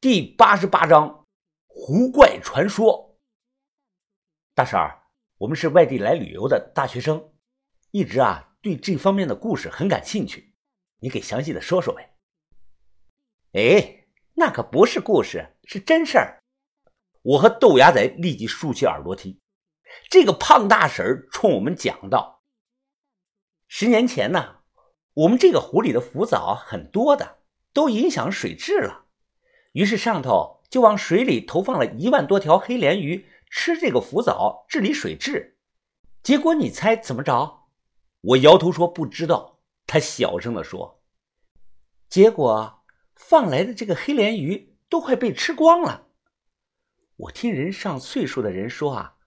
第八十八章湖怪传说。大婶儿，我们是外地来旅游的大学生，一直啊对这方面的故事很感兴趣，你给详细的说说呗。哎，那可不是故事，是真事儿。我和豆芽仔立即竖起耳朵听。这个胖大婶冲我们讲道：“十年前呢，我们这个湖里的浮藻很多的，都影响水质了。”于是上头就往水里投放了一万多条黑鲢鱼，吃这个浮藻治理水质。结果你猜怎么着？我摇头说不知道。他小声的说：“结果放来的这个黑鲢鱼都快被吃光了。我听人上岁数的人说啊，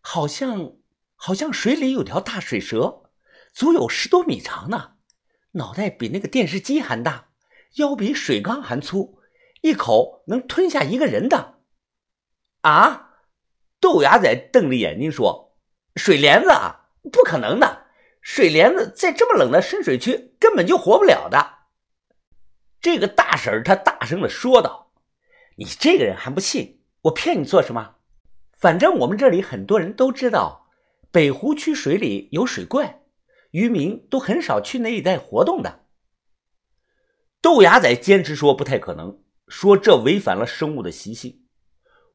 好像好像水里有条大水蛇，足有十多米长呢，脑袋比那个电视机还大，腰比水缸还粗。”一口能吞下一个人的，啊！豆芽仔瞪着眼睛说：“水莲子啊，不可能的！水莲子在这么冷的深水区根本就活不了的。”这个大婶她大声的说道：“你这个人还不信？我骗你做什么？反正我们这里很多人都知道，北湖区水里有水怪，渔民都很少去那一带活动的。”豆芽仔坚持说：“不太可能。”说这违反了生物的习性，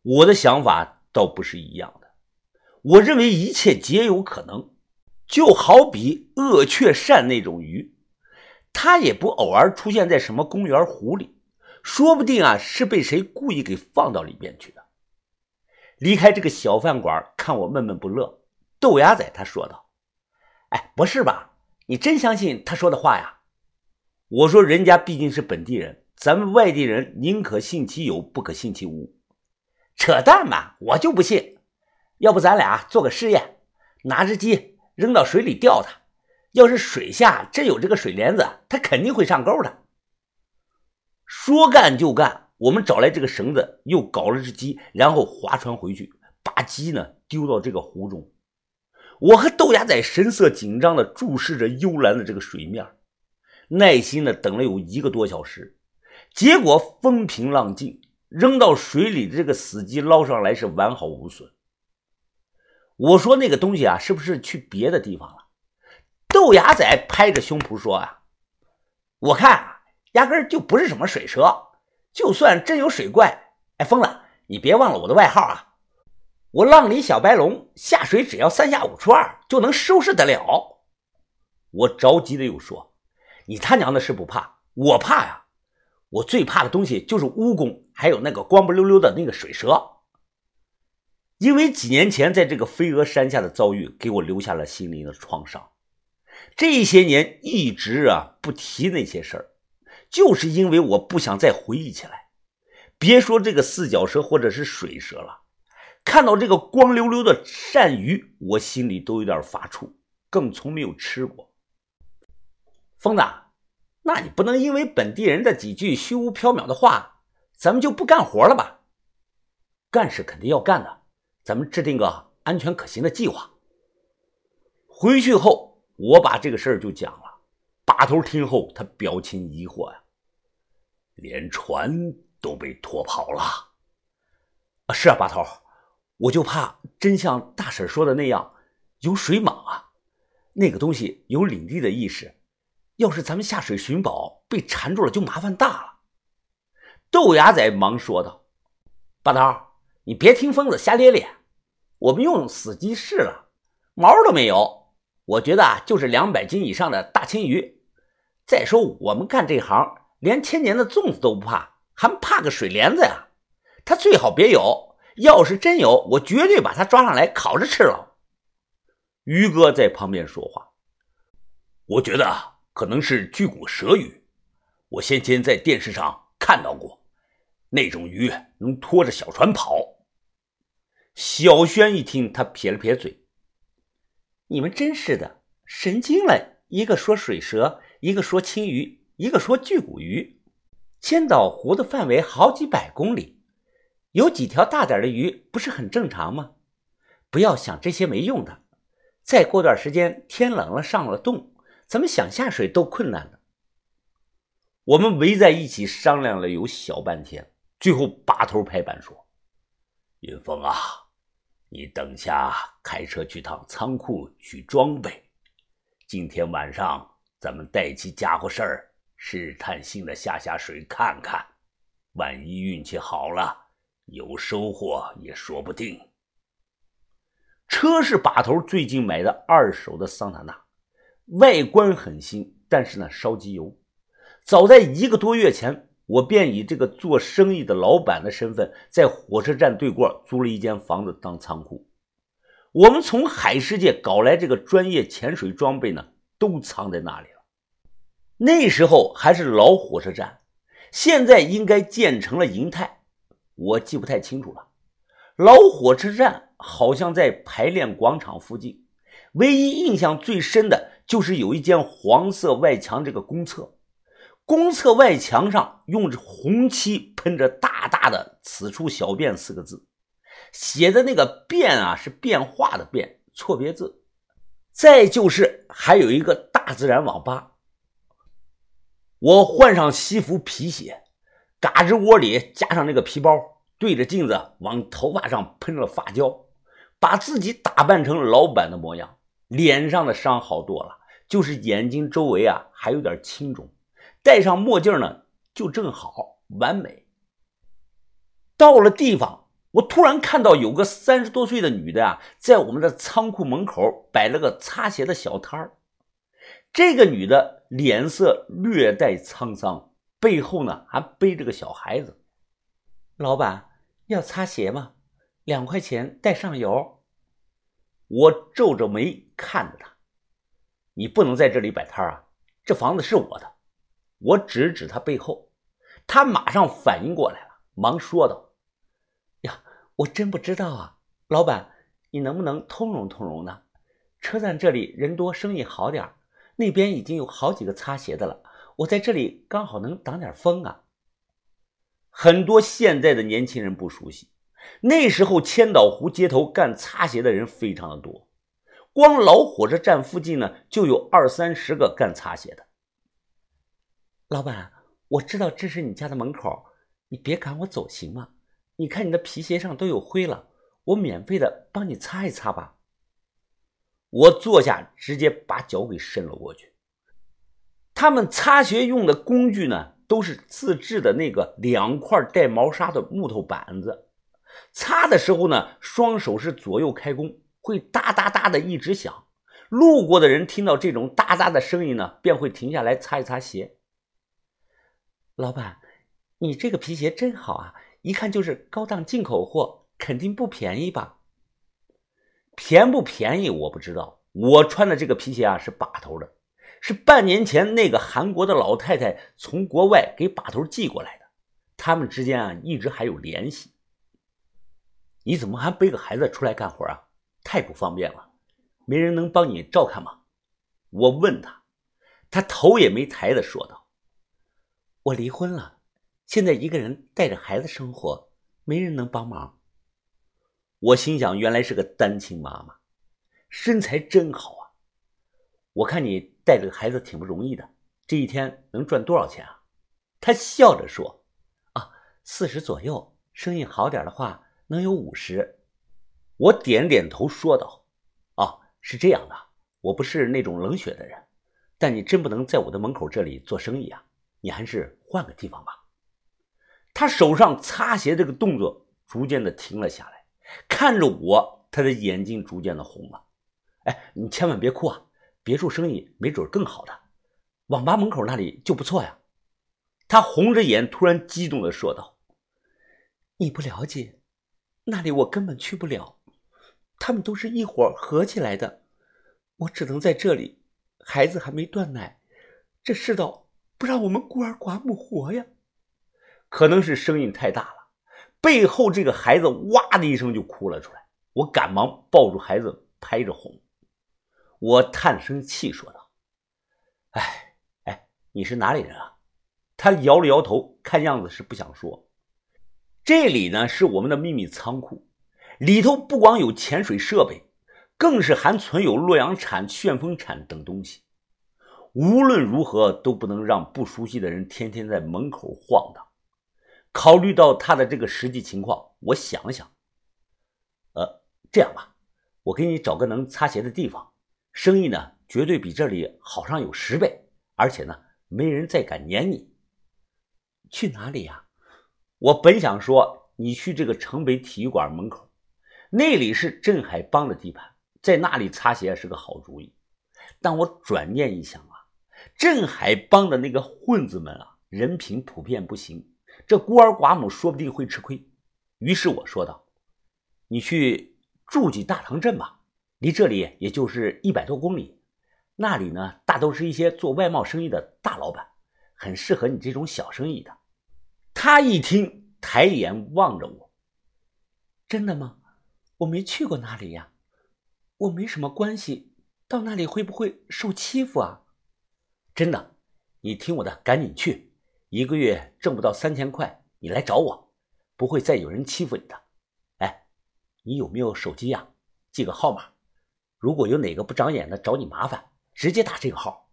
我的想法倒不是一样的。我认为一切皆有可能，就好比鳄雀鳝那种鱼，它也不偶尔出现在什么公园湖里，说不定啊是被谁故意给放到里边去的。离开这个小饭馆，看我闷闷不乐，豆芽仔他说道：“哎，不是吧？你真相信他说的话呀？”我说：“人家毕竟是本地人。”咱们外地人宁可信其有，不可信其无。扯淡嘛！我就不信。要不咱俩做个试验，拿只鸡扔到水里钓它，要是水下真有这个水帘子，它肯定会上钩的。说干就干，我们找来这个绳子，又搞了只鸡，然后划船回去，把鸡呢丢到这个湖中。我和豆芽仔神色紧张地注视着幽蓝的这个水面，耐心地等了有一个多小时。结果风平浪静，扔到水里的这个死鸡捞上来是完好无损。我说那个东西啊，是不是去别的地方了？豆芽仔拍着胸脯说啊，我看啊，压根就不是什么水蛇。就算真有水怪，哎，疯子，你别忘了我的外号啊！我浪里小白龙，下水只要三下五除二就能收拾得了。我着急的又说，你他娘的是不怕，我怕呀！我最怕的东西就是蜈蚣，还有那个光不溜溜的那个水蛇。因为几年前在这个飞蛾山下的遭遇，给我留下了心灵的创伤。这些年一直啊不提那些事儿，就是因为我不想再回忆起来。别说这个四脚蛇或者是水蛇了，看到这个光溜溜的鳝鱼，我心里都有点发怵。更从没有吃过。疯子。那你不能因为本地人的几句虚无缥缈的话，咱们就不干活了吧？干是肯定要干的，咱们制定个安全可行的计划。回去后，我把这个事儿就讲了。把头听后，他表情疑惑呀，连船都被拖跑了。啊，是啊，把头，我就怕真像大婶说的那样，有水蟒啊，那个东西有领地的意识。要是咱们下水寻宝被缠住了，就麻烦大了。豆芽仔忙说道：“把头，你别听疯子瞎咧咧。我们用死鸡试了，毛都没有。我觉得啊，就是两百斤以上的大青鱼。再说我们干这行，连千年的粽子都不怕，还怕个水帘子呀？他最好别有。要是真有，我绝对把他抓上来烤着吃了。”于哥在旁边说话：“我觉得。”可能是巨骨舌鱼，我先前在电视上看到过，那种鱼能拖着小船跑。小轩一听，他撇了撇嘴：“你们真是的，神经了！一个说水蛇，一个说青鱼，一个说巨骨鱼。千岛湖的范围好几百公里，有几条大点的鱼，不是很正常吗？不要想这些没用的。再过段时间，天冷了，上了冻。”咱们想下水都困难了。我们围在一起商量了有小半天，最后把头拍板说：“云峰啊，你等下开车去趟仓库取装备。今天晚上咱们带起家伙事儿，试探性的下下水看看，万一运气好了，有收获也说不定。”车是把头最近买的二手的桑塔纳，外观很新，但是呢烧机油。早在一个多月前，我便以这个做生意的老板的身份，在火车站对过租了一间房子当仓库。我们从海世界搞来这个专业潜水装备呢，都藏在那里了。那时候还是老火车站，现在应该建成了银泰，我记不太清楚了。老火车站好像在排练广场附近，唯一印象最深的就是有一间黄色外墙这个公厕。公厕外墙上用着红漆喷着大大的“此处小便”四个字，写的那个“便”啊是变化的“变”，错别字。再就是还有一个大自然网吧。我换上西服皮鞋，嘎吱窝里加上那个皮包，对着镜子往头发上喷了发胶，把自己打扮成老板的模样。脸上的伤好多了，就是眼睛周围啊还有点青肿。戴上墨镜呢，就正好完美。到了地方，我突然看到有个三十多岁的女的啊，在我们的仓库门口摆了个擦鞋的小摊儿。这个女的脸色略带沧桑，背后呢还背着个小孩子。老板要擦鞋吗？两块钱带上油。我皱着眉看着他，你不能在这里摆摊啊，这房子是我的。我指指他背后，他马上反应过来了，忙说道：“呀，我真不知道啊，老板，你能不能通融通融呢？车站这里人多，生意好点那边已经有好几个擦鞋的了，我在这里刚好能挡点风啊。”很多现在的年轻人不熟悉，那时候千岛湖街头干擦鞋的人非常的多，光老火车站附近呢就有二三十个干擦鞋的。老板，我知道这是你家的门口，你别赶我走行吗？你看你的皮鞋上都有灰了，我免费的帮你擦一擦吧。我坐下，直接把脚给伸了过去。他们擦鞋用的工具呢，都是自制的那个两块带毛砂的木头板子。擦的时候呢，双手是左右开弓，会哒哒哒的一直响。路过的人听到这种哒哒的声音呢，便会停下来擦一擦鞋。老板，你这个皮鞋真好啊！一看就是高档进口货，肯定不便宜吧？便不便宜我不知道。我穿的这个皮鞋啊是把头的，是半年前那个韩国的老太太从国外给把头寄过来的。他们之间啊一直还有联系。你怎么还背个孩子出来干活啊？太不方便了，没人能帮你照看吗？我问他，他头也没抬的说道。我离婚了，现在一个人带着孩子生活，没人能帮忙。我心想，原来是个单亲妈妈，身材真好啊！我看你带着个孩子挺不容易的，这一天能赚多少钱啊？他笑着说：“啊，四十左右，生意好点的话，能有五十。”我点点头说道：“啊，是这样的，我不是那种冷血的人，但你真不能在我的门口这里做生意啊！”你还是换个地方吧。他手上擦鞋这个动作逐渐的停了下来，看着我，他的眼睛逐渐的红了。哎，你千万别哭啊！别处生意没准更好的，网吧门口那里就不错呀。他红着眼，突然激动的说道：“你不了解，那里我根本去不了，他们都是一伙合起来的，我只能在这里。孩子还没断奶，这世道……”不让我们孤儿寡母活呀！可能是声音太大了，背后这个孩子哇的一声就哭了出来。我赶忙抱住孩子，拍着哄。我叹声气说道：“哎哎，你是哪里人啊？”他摇了摇头，看样子是不想说。这里呢是我们的秘密仓库，里头不光有潜水设备，更是还存有洛阳铲、旋风铲等东西。无论如何都不能让不熟悉的人天天在门口晃荡。考虑到他的这个实际情况，我想了想，呃，这样吧，我给你找个能擦鞋的地方，生意呢绝对比这里好上有十倍，而且呢没人再敢撵你。去哪里呀？我本想说你去这个城北体育馆门口，那里是镇海帮的地盘，在那里擦鞋是个好主意。但我转念一想啊，镇海帮的那个混子们啊，人品普遍不行，这孤儿寡母说不定会吃亏。于是我说道：“你去驻济大塘镇吧，离这里也就是一百多公里，那里呢大都是一些做外贸生意的大老板，很适合你这种小生意的。”他一听，抬眼望着我：“真的吗？我没去过那里呀，我没什么关系，到那里会不会受欺负啊？”“真的，你听我的，赶紧去，一个月挣不到三千块，你来找我，不会再有人欺负你的。哎，你有没有手机呀？记个号码，如果有哪个不长眼的找你麻烦，直接打这个号。”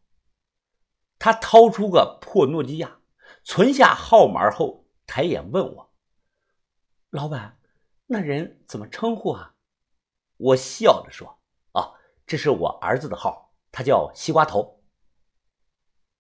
他掏出个破诺基亚。存下号码后，抬眼问我：“老板，那人怎么称呼啊？”我笑着说：“啊，这是我儿子的号，他叫西瓜头。”